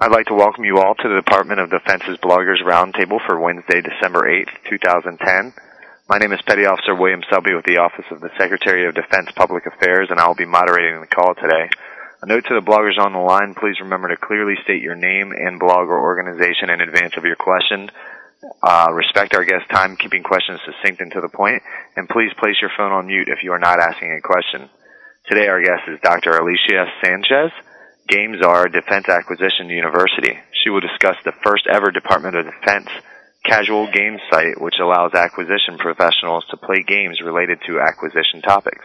I'd like to welcome you all to the Department of Defense's Bloggers Roundtable for Wednesday, December 8th, 2010. My name is Petty Officer William Selby with the Office of the Secretary of Defense Public Affairs, and I will be moderating the call today. A note to the bloggers on the line, please remember to clearly state your name and blog or organization in advance of your question. Uh, respect our guest time, keeping questions succinct and to the point, and please place your phone on mute if you are not asking a question. Today our guest is Dr. Alicia Sanchez, Game Czar Defense Acquisition University. She will discuss the first ever Department of Defense casual game site which allows acquisition professionals to play games related to acquisition topics.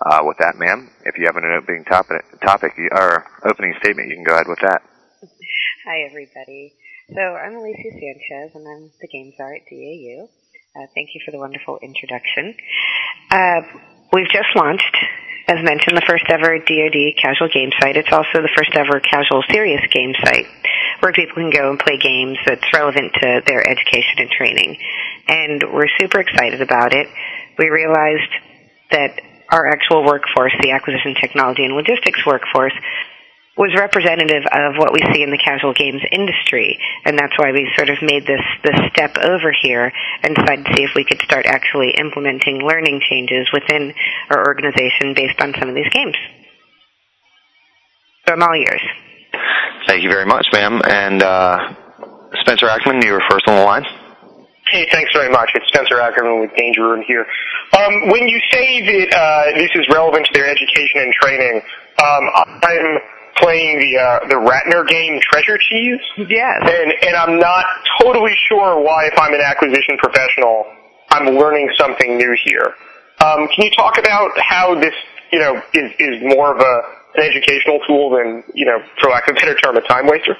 Uh, with that, ma'am, if you have an opening topic, topic or opening statement, you can go ahead with that. Hi, everybody. So I'm Alicia Sanchez, and I'm the Game Czar at DAU. Uh, thank you for the wonderful introduction. Uh, we've just launched as mentioned, the first ever DoD casual game site. It's also the first ever casual serious game site where people can go and play games that's relevant to their education and training. And we're super excited about it. We realized that our actual workforce, the acquisition technology and logistics workforce, was representative of what we see in the casual games industry, and that's why we sort of made this this step over here and decided to see if we could start actually implementing learning changes within our organization based on some of these games. So I'm all yours. Thank you very much, ma'am. And uh, Spencer Ackerman, you were first on the line. Hey, thanks very much. It's Spencer Ackerman with Danger Room here. Um, when you say that uh, this is relevant to their education and training, um, I'm playing the uh, the Ratner game Treasure Cheese. Yes. And and I'm not totally sure why, if I'm an acquisition professional, I'm learning something new here. Um, can you talk about how this, you know, is is more of a an educational tool than, you know, for lack of a better term, a time waster?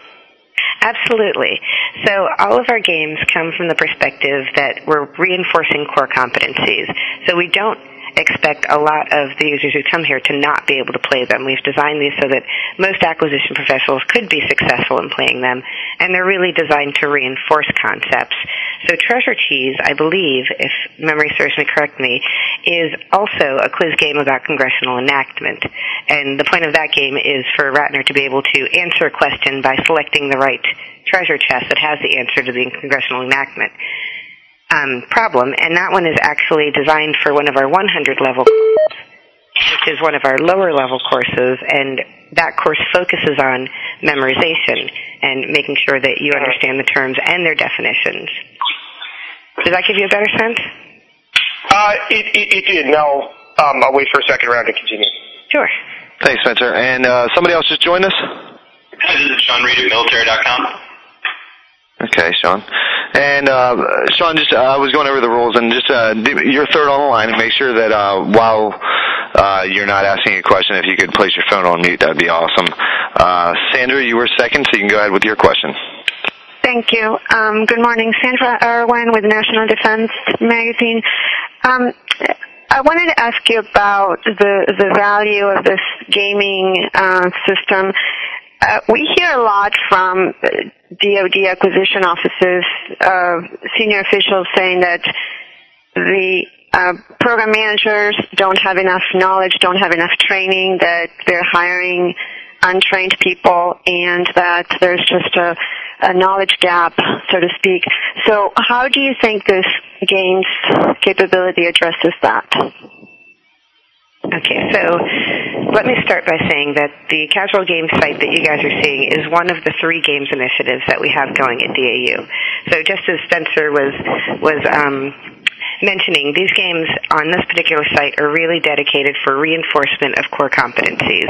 Absolutely. So all of our games come from the perspective that we're reinforcing core competencies. So we don't expect a lot of the users who come here to not be able to play them. We've designed these so that most acquisition professionals could be successful in playing them, and they're really designed to reinforce concepts. So Treasure Cheese, I believe, if memory serves me correctly, is also a quiz game about congressional enactment. And the point of that game is for Ratner to be able to answer a question by selecting the right treasure chest that has the answer to the congressional enactment um, problem, and that one is actually designed for one of our 100 level courses, which is one of our lower level courses, and that course focuses on memorization and making sure that you understand the terms and their definitions. Does that give you a better sense? Uh, it, it, it did. Now, um, I'll wait for a second round to continue. Sure. Thanks, Spencer. And uh, somebody else just joined us? Hi, this is Sean Reed at military.com. Okay, Sean. And uh, Sean, just uh, I was going over the rules, and just uh, you're third on the line. Make sure that uh, while uh, you're not asking a question, if you could place your phone on mute, that'd be awesome. Uh, Sandra, you were second, so you can go ahead with your question. Thank you. Um, good morning, Sandra Erwin with National Defense Magazine. Um, I wanted to ask you about the the value of this gaming uh, system. Uh, we hear a lot from DoD acquisition offices, uh, senior officials saying that the uh, program managers don't have enough knowledge, don't have enough training, that they're hiring untrained people, and that there's just a, a knowledge gap, so to speak. So, how do you think this game's capability addresses that? Okay, so let me start by saying that the casual game site that you guys are seeing is one of the three games initiatives that we have going at DAU. So just as Spencer was was um, mentioning, these games on this particular site are really dedicated for reinforcement of core competencies.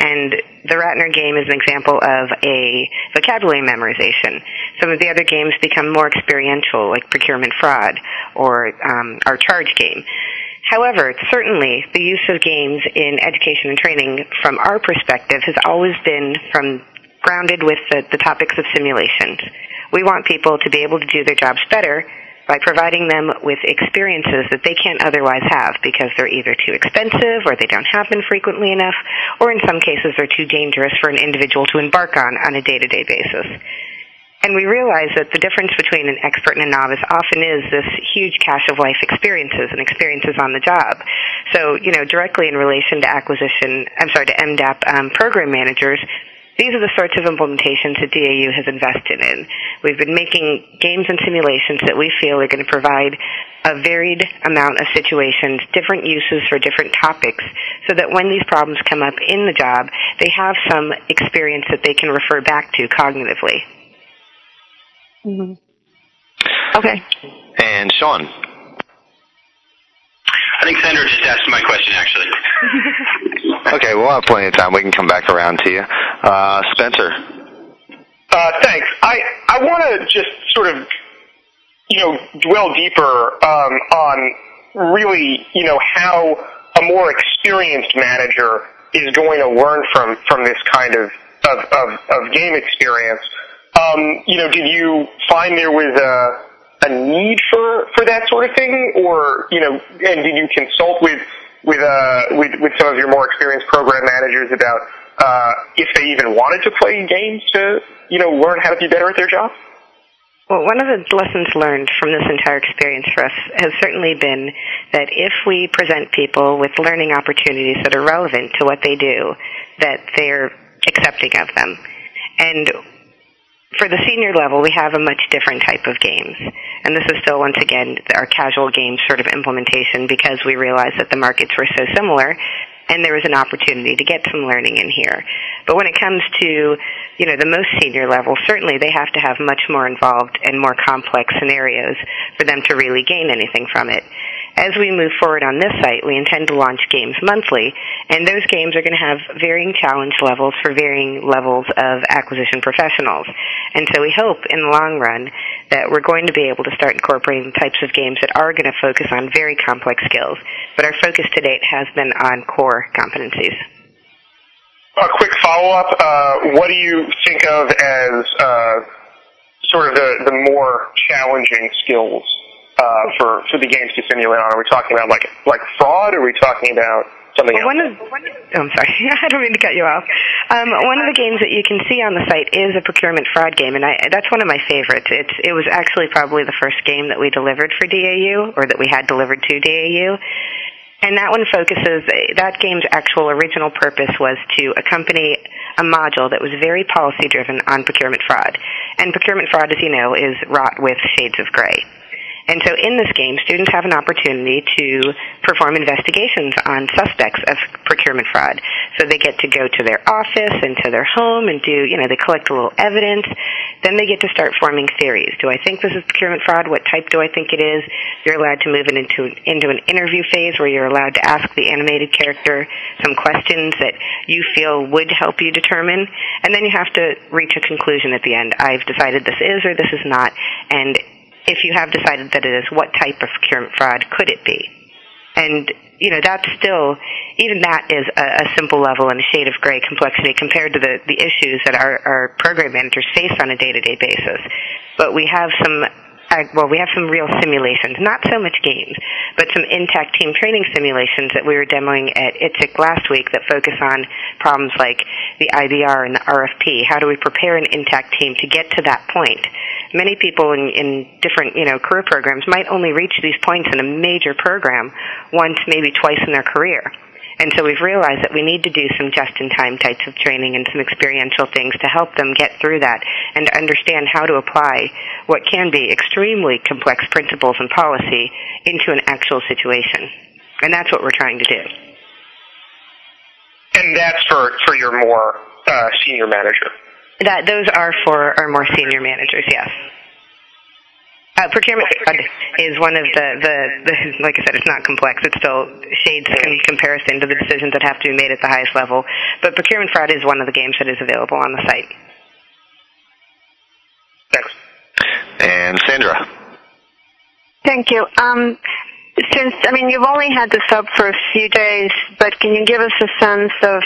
And the Ratner game is an example of a vocabulary memorization. Some of the other games become more experiential, like procurement fraud or um, our charge game. However, certainly the use of games in education and training from our perspective has always been from grounded with the, the topics of simulations. We want people to be able to do their jobs better by providing them with experiences that they can't otherwise have because they're either too expensive or they don't happen frequently enough, or in some cases they're too dangerous for an individual to embark on on a day-to-day basis. And we realize that the difference between an expert and a novice often is this huge cache of life experiences and experiences on the job. So, you know, directly in relation to acquisition, I'm sorry, to MDAP um, program managers, these are the sorts of implementations that DAU has invested in. We've been making games and simulations that we feel are going to provide a varied amount of situations, different uses for different topics, so that when these problems come up in the job, they have some experience that they can refer back to cognitively. Mm-hmm. Okay. And Sean. I think Sandra just asked my question, actually. okay, we'll have plenty of time. We can come back around to you. Uh, Spencer. Uh, thanks. I, I want to just sort of, you know, dwell deeper um, on really, you know, how a more experienced manager is going to learn from, from this kind of, of, of, of game experience. Um, you know, did you find there was a a need for for that sort of thing, or you know, and did you consult with with uh with with some of your more experienced program managers about uh, if they even wanted to play games to you know learn how to be better at their job? Well, one of the lessons learned from this entire experience for us has certainly been that if we present people with learning opportunities that are relevant to what they do, that they're accepting of them. And for the senior level, we have a much different type of games. And this is still, once again, our casual games sort of implementation because we realized that the markets were so similar and there was an opportunity to get some learning in here. But when it comes to, you know, the most senior level, certainly they have to have much more involved and more complex scenarios for them to really gain anything from it. As we move forward on this site, we intend to launch games monthly, and those games are going to have varying challenge levels for varying levels of acquisition professionals. And so we hope in the long run that we're going to be able to start incorporating types of games that are going to focus on very complex skills. But our focus to date has been on core competencies. A quick follow-up. Uh, what do you think of as uh, sort of the, the more challenging skills uh, for for the games to simulate on? Are we talking about like like fraud? Or are we talking about something well, one else? Of, one of, oh, I'm sorry, I don't mean to cut you off. Um, one of the games that you can see on the site is a procurement fraud game, and I, that's one of my favorites. It's it was actually probably the first game that we delivered for DAU, or that we had delivered to DAU. And that one focuses, that game's actual original purpose was to accompany a module that was very policy driven on procurement fraud. And procurement fraud, as you know, is wrought with shades of gray. And so in this game, students have an opportunity to perform investigations on suspects of procurement fraud. So they get to go to their office and to their home and do, you know, they collect a little evidence. Then they get to start forming theories. Do I think this is procurement fraud? What type do I think it is? You're allowed to move it into, into an interview phase where you're allowed to ask the animated character some questions that you feel would help you determine. And then you have to reach a conclusion at the end. I've decided this is or this is not. And if you have decided that it is, what type of procurement fraud could it be? And, you know, that's still, even that is a, a simple level and a shade of gray complexity compared to the, the issues that our, our program managers face on a day-to-day basis. But we have some well, we have some real simulations, not so much games, but some intact team training simulations that we were demoing at ITSEC last week that focus on problems like the IBR and the RFP. How do we prepare an intact team to get to that point? Many people in, in different, you know, career programs might only reach these points in a major program once, maybe twice in their career. And so we've realized that we need to do some just-in-time types of training and some experiential things to help them get through that and understand how to apply what can be extremely complex principles and policy into an actual situation. And that's what we're trying to do. And that's for, for your more uh, senior manager? That Those are for our more senior managers, yes. Uh, procurement fraud is one of the, the, the, like I said, it's not complex. It's still shades in comparison to the decisions that have to be made at the highest level. But procurement fraud is one of the games that is available on the site. Thanks. And Sandra. Thank you. Um, since, I mean, you've only had this up for a few days, but can you give us a sense of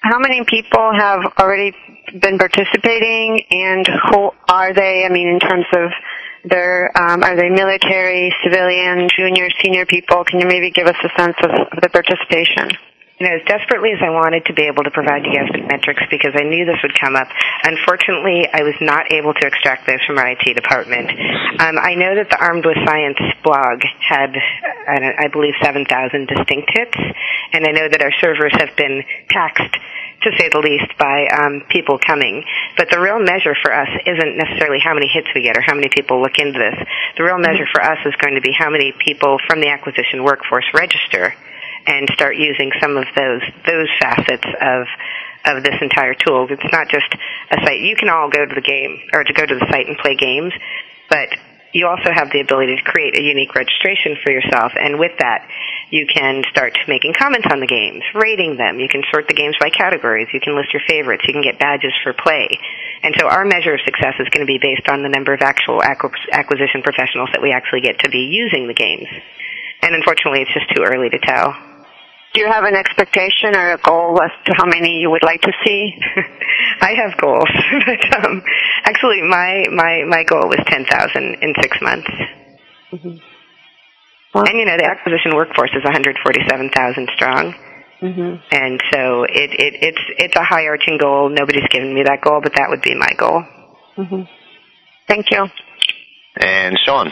how many people have already been participating and who are they? I mean, in terms of their, um, are they military, civilian, junior, senior people? Can you maybe give us a sense of, of the participation? You know, as desperately as I wanted to be able to provide you guys with metrics because I knew this would come up, unfortunately, I was not able to extract those from our IT department. Um, I know that the Armed with Science blog had, I, I believe, 7,000 distinct hits, and I know that our servers have been taxed to say the least, by um, people coming. But the real measure for us isn't necessarily how many hits we get or how many people look into this. The real measure for us is going to be how many people from the acquisition workforce register and start using some of those those facets of of this entire tool. It's not just a site. You can all go to the game or to go to the site and play games, but you also have the ability to create a unique registration for yourself, and with that, you can start making comments on the games, rating them. You can sort the games by categories. You can list your favorites. You can get badges for play. And so our measure of success is going to be based on the number of actual acquisition professionals that we actually get to be using the games. And unfortunately, it's just too early to tell. Do you have an expectation or a goal as to how many you would like to see? I have goals, but um, actually, my my my goal was ten thousand in six months. Mm-hmm. Well, and you know, the acquisition workforce is one hundred forty-seven thousand strong. Mm-hmm. And so it, it it's it's a high arching goal. Nobody's given me that goal, but that would be my goal. Mm-hmm. Thank you. And Sean.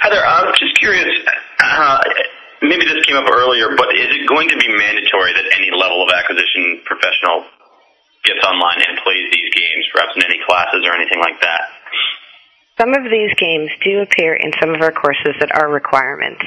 Heather, I'm just curious. Came up earlier, but is it going to be mandatory that any level of acquisition professional gets online and plays these games, perhaps in any classes or anything like that? Some of these games do appear in some of our courses that are requirements.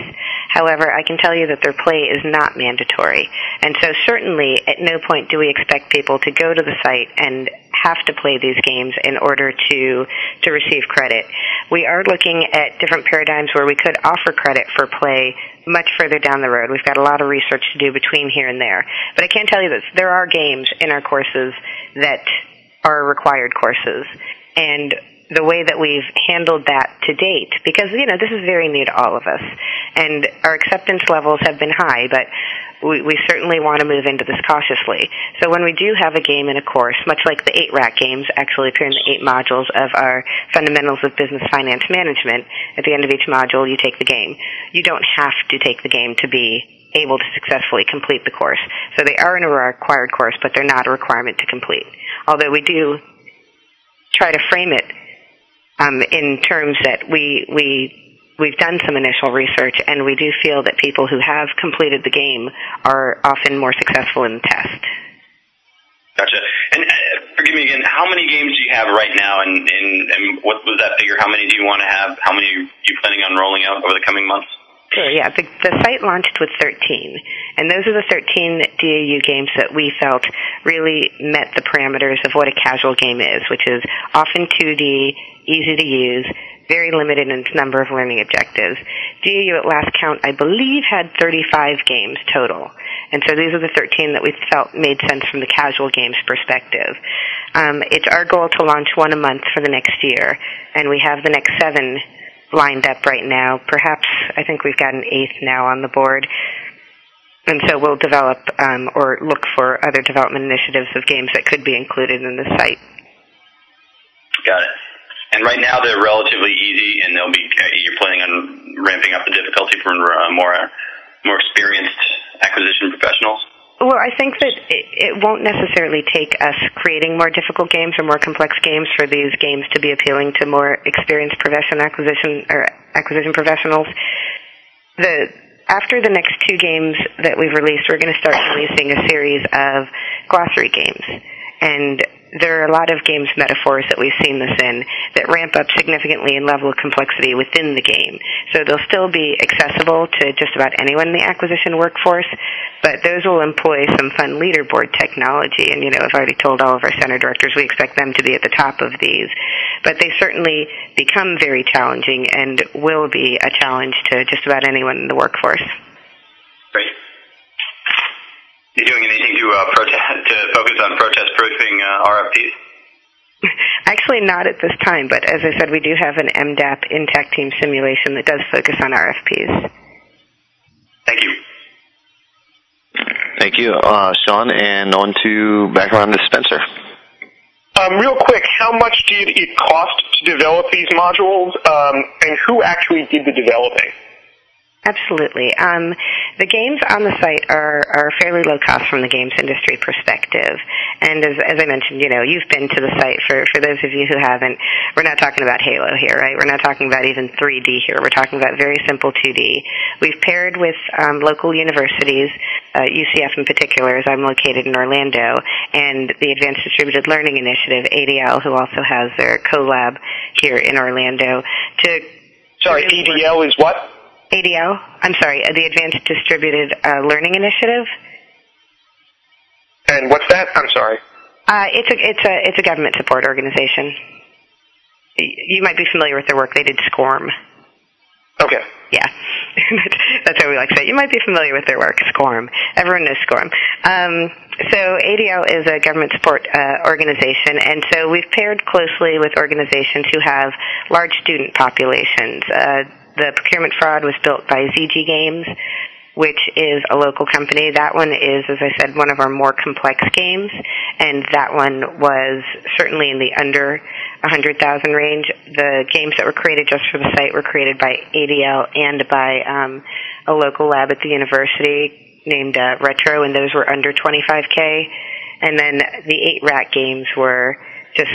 However, I can tell you that their play is not mandatory. And so certainly at no point do we expect people to go to the site and have to play these games in order to, to receive credit. We are looking at different paradigms where we could offer credit for play much further down the road. We've got a lot of research to do between here and there. But I can tell you this, there are games in our courses that are required courses. And the way that we've handled that to date because you know this is very new to all of us and our acceptance levels have been high but we, we certainly want to move into this cautiously. So when we do have a game in a course much like the eight rack games actually appear in the eight modules of our fundamentals of business finance management at the end of each module you take the game. You don't have to take the game to be able to successfully complete the course. So they are in a required course but they're not a requirement to complete. Although we do try to frame it um, in terms that we we we've done some initial research and we do feel that people who have completed the game are often more successful in the test. Gotcha. And uh, forgive me again, how many games do you have right now, and, and, and what was that figure? How many do you want to have? How many are you planning on rolling out over the coming months? Sure, yeah. The, the site launched with 13, and those are the 13 DAU games that we felt really met the parameters of what a casual game is, which is often 2D, easy to use, very limited in its number of learning objectives. DAU at last count, I believe, had 35 games total. And so these are the 13 that we felt made sense from the casual games perspective. Um, it's our goal to launch one a month for the next year, and we have the next seven lined up right now. Perhaps I think we've got an eighth now on the board. And so we'll develop um, or look for other development initiatives of games that could be included in the site. Got it. And right now they're relatively easy, and they'll be. You're planning on ramping up the difficulty for uh, more more experienced acquisition professionals. Well, I think that it, it won't necessarily take us creating more difficult games or more complex games for these games to be appealing to more experienced profession acquisition or acquisition professionals. The after the next two games that we've released, we're going to start releasing a series of glossary games. And there are a lot of games metaphors that we've seen this in ramp up significantly in level of complexity within the game. So they'll still be accessible to just about anyone in the acquisition workforce, but those will employ some fun leaderboard technology. And, you know, I've already told all of our center directors we expect them to be at the top of these. But they certainly become very challenging and will be a challenge to just about anyone in the workforce. Great you doing anything to uh, protest to focus on protest proofing uh, RFPs? Actually, not at this time, but as I said, we do have an MDAP Intact Team simulation that does focus on RFPs. Thank you. Thank you, uh, Sean, and on to back around to Spencer. Um, real quick, how much did it cost to develop these modules, um, and who actually did the developing? Absolutely. Um, The games on the site are, are fairly low cost from the games industry perspective. And as, as I mentioned, you know, you've been to the site for, for those of you who haven't, we're not talking about Halo here, right? We're not talking about even 3D here. We're talking about very simple 2D. We've paired with um, local universities, uh, UCF in particular, as I'm located in Orlando, and the Advanced Distributed Learning Initiative, ADL, who also has their co-lab here in Orlando, to Sorry, ADL is what? ADL. I'm sorry, the Advanced Distributed uh, Learning Initiative. And what's that? I'm sorry. Uh, it's a it's a it's a government support organization. You might be familiar with their work. They did SCORM. Okay. Yeah, that's how we like to say. It. You might be familiar with their work, SCORM. Everyone knows SCORM. Um, so ADL is a government support uh, organization, and so we've paired closely with organizations who have large student populations. Uh, the procurement fraud was built by ZG Games, which is a local company. That one is, as I said, one of our more complex games, and that one was certainly in the under 100,000 range. The games that were created just for the site were created by ADL and by um, a local lab at the university named uh, Retro, and those were under 25k. And then the eight rat games were just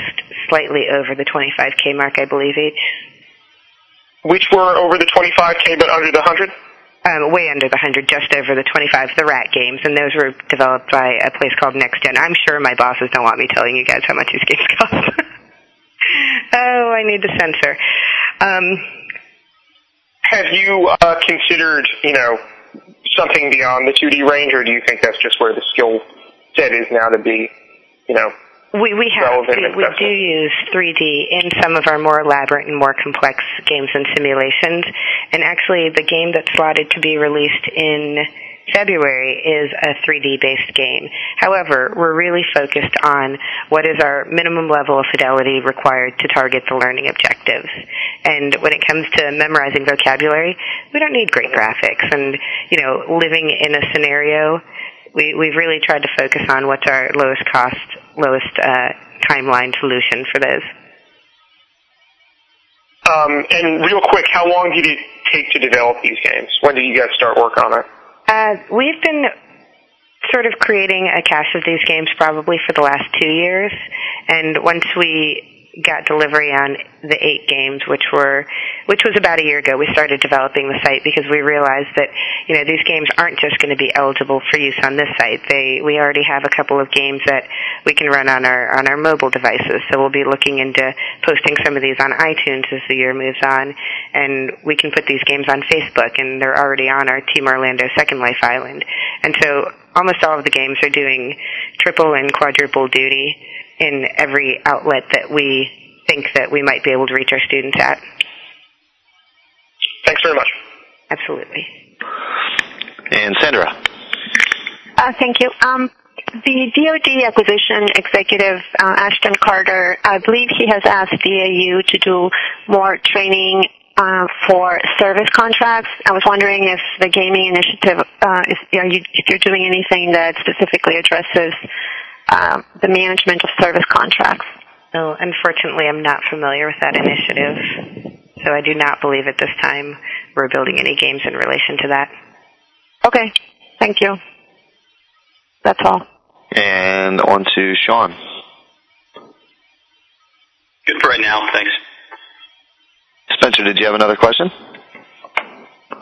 slightly over the 25k mark, I believe each. Which were over the 25k but under the 100? Um, way under the 100, just over the 25, the rat games, and those were developed by a place called Next Gen. I'm sure my bosses don't want me telling you guys how much these games cost. oh, I need to censor. Um, Have you uh, considered, you know, something beyond the 2D range, or do you think that's just where the skill set is now to be, you know, we we have we, we do use 3D in some of our more elaborate and more complex games and simulations. And actually, the game that's slotted to be released in February is a 3D based game. However, we're really focused on what is our minimum level of fidelity required to target the learning objectives. And when it comes to memorizing vocabulary, we don't need great graphics. And, you know, living in a scenario, we, we've really tried to focus on what's our lowest cost, lowest uh, timeline solution for those. Um, and real quick, how long did it take to develop these games? When did you guys start work on it? Uh, we've been sort of creating a cache of these games probably for the last two years, and once we got delivery on the eight games, which were, which was about a year ago, we started developing the site because we realized that, you know, these games aren't just going to be eligible for use on this site. They, we already have a couple of games that we can run on our, on our mobile devices. So we'll be looking into posting some of these on iTunes as the year moves on, and we can put these games on Facebook, and they're already on our Team Orlando Second Life Island. And so almost all of the games are doing triple and quadruple duty in every outlet that we think that we might be able to reach our students at. Thanks very much. Absolutely. And Sandra. Uh, thank you. Um, the DoD acquisition executive, uh, Ashton Carter, I believe he has asked DAU to do more training uh, for service contracts. I was wondering if the gaming initiative, uh, is, are you, if you're doing anything that specifically addresses uh, the management of service contracts. No, unfortunately, I'm not familiar with that initiative, so I do not believe at this time we're building any games in relation to that. Okay, thank you. That's all. And on to Sean. Good for right now. Thanks. Spencer, did you have another question?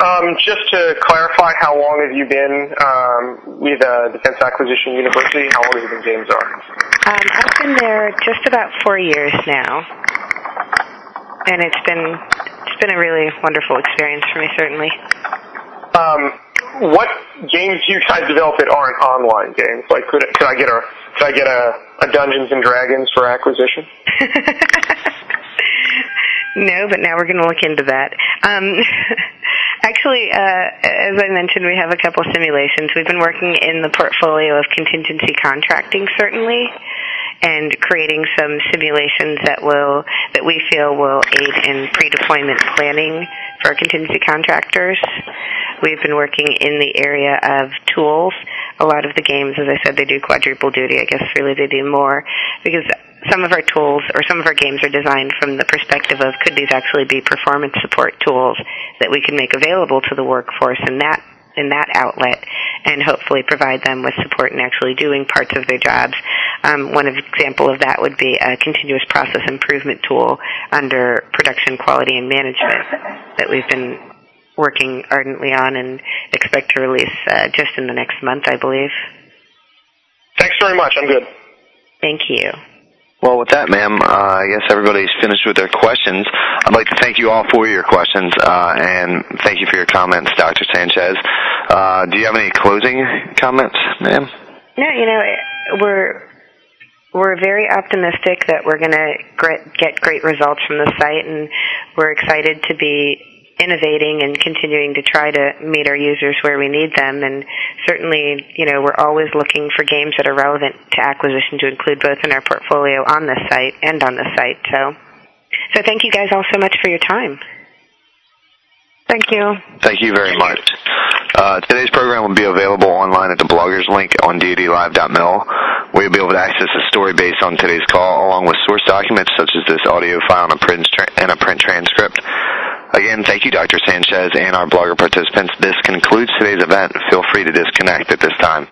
Um, just to clarify, how long have you been um, with uh, Defense Acquisition University? How long have you been Games Czar? Um, I've been there just about four years now, and it's been it's been a really wonderful experience for me, certainly. Um, what games do you guys develop that aren't online games? Like, could could I get a could I get a, a Dungeons and Dragons for acquisition? no, but now we're going to look into that. Um, actually, uh, as I mentioned, we have a couple of simulations. We've been working in the portfolio of contingency contracting, certainly, and creating some simulations that will that we feel will aid in pre-deployment planning for contingency contractors. We've been working in the area of tools. A lot of the games, as I said, they do quadruple duty. I guess really they do more because some of our tools or some of our games are designed from the perspective of could these actually be performance support tools that we can make available to the workforce and that in that outlet and hopefully provide them with support in actually doing parts of their jobs. Um, one example of that would be a continuous process improvement tool under production quality and management that we've been working ardently on and expect to release uh, just in the next month, I believe. Thanks very much. I'm good. Thank you. Well, with that, ma'am, uh, I guess everybody's finished with their questions. I'd like to thank you all for your questions, uh, and thank you for your comments, Dr. Sanchez. Uh, do you have any closing comments, ma'am? No, you know, we're we're very optimistic that we're going to get great results from the site, and we're excited to be innovating and continuing to try to meet our users where we need them. And certainly, you know, we're always looking for games that are relevant to acquisition to include both in our portfolio on this site and on the site. So, so thank you guys all so much for your time. Thank you. Thank you very much. Uh, today's program will be available online at the bloggers link on dodlive.mil, where you'll be able to access a story based on today's call, along with source documents such as this audio file and a print, tra- and a print transcript. Again, thank you, Dr. Sanchez, and our blogger participants. This concludes today's event. Feel free to disconnect at this time.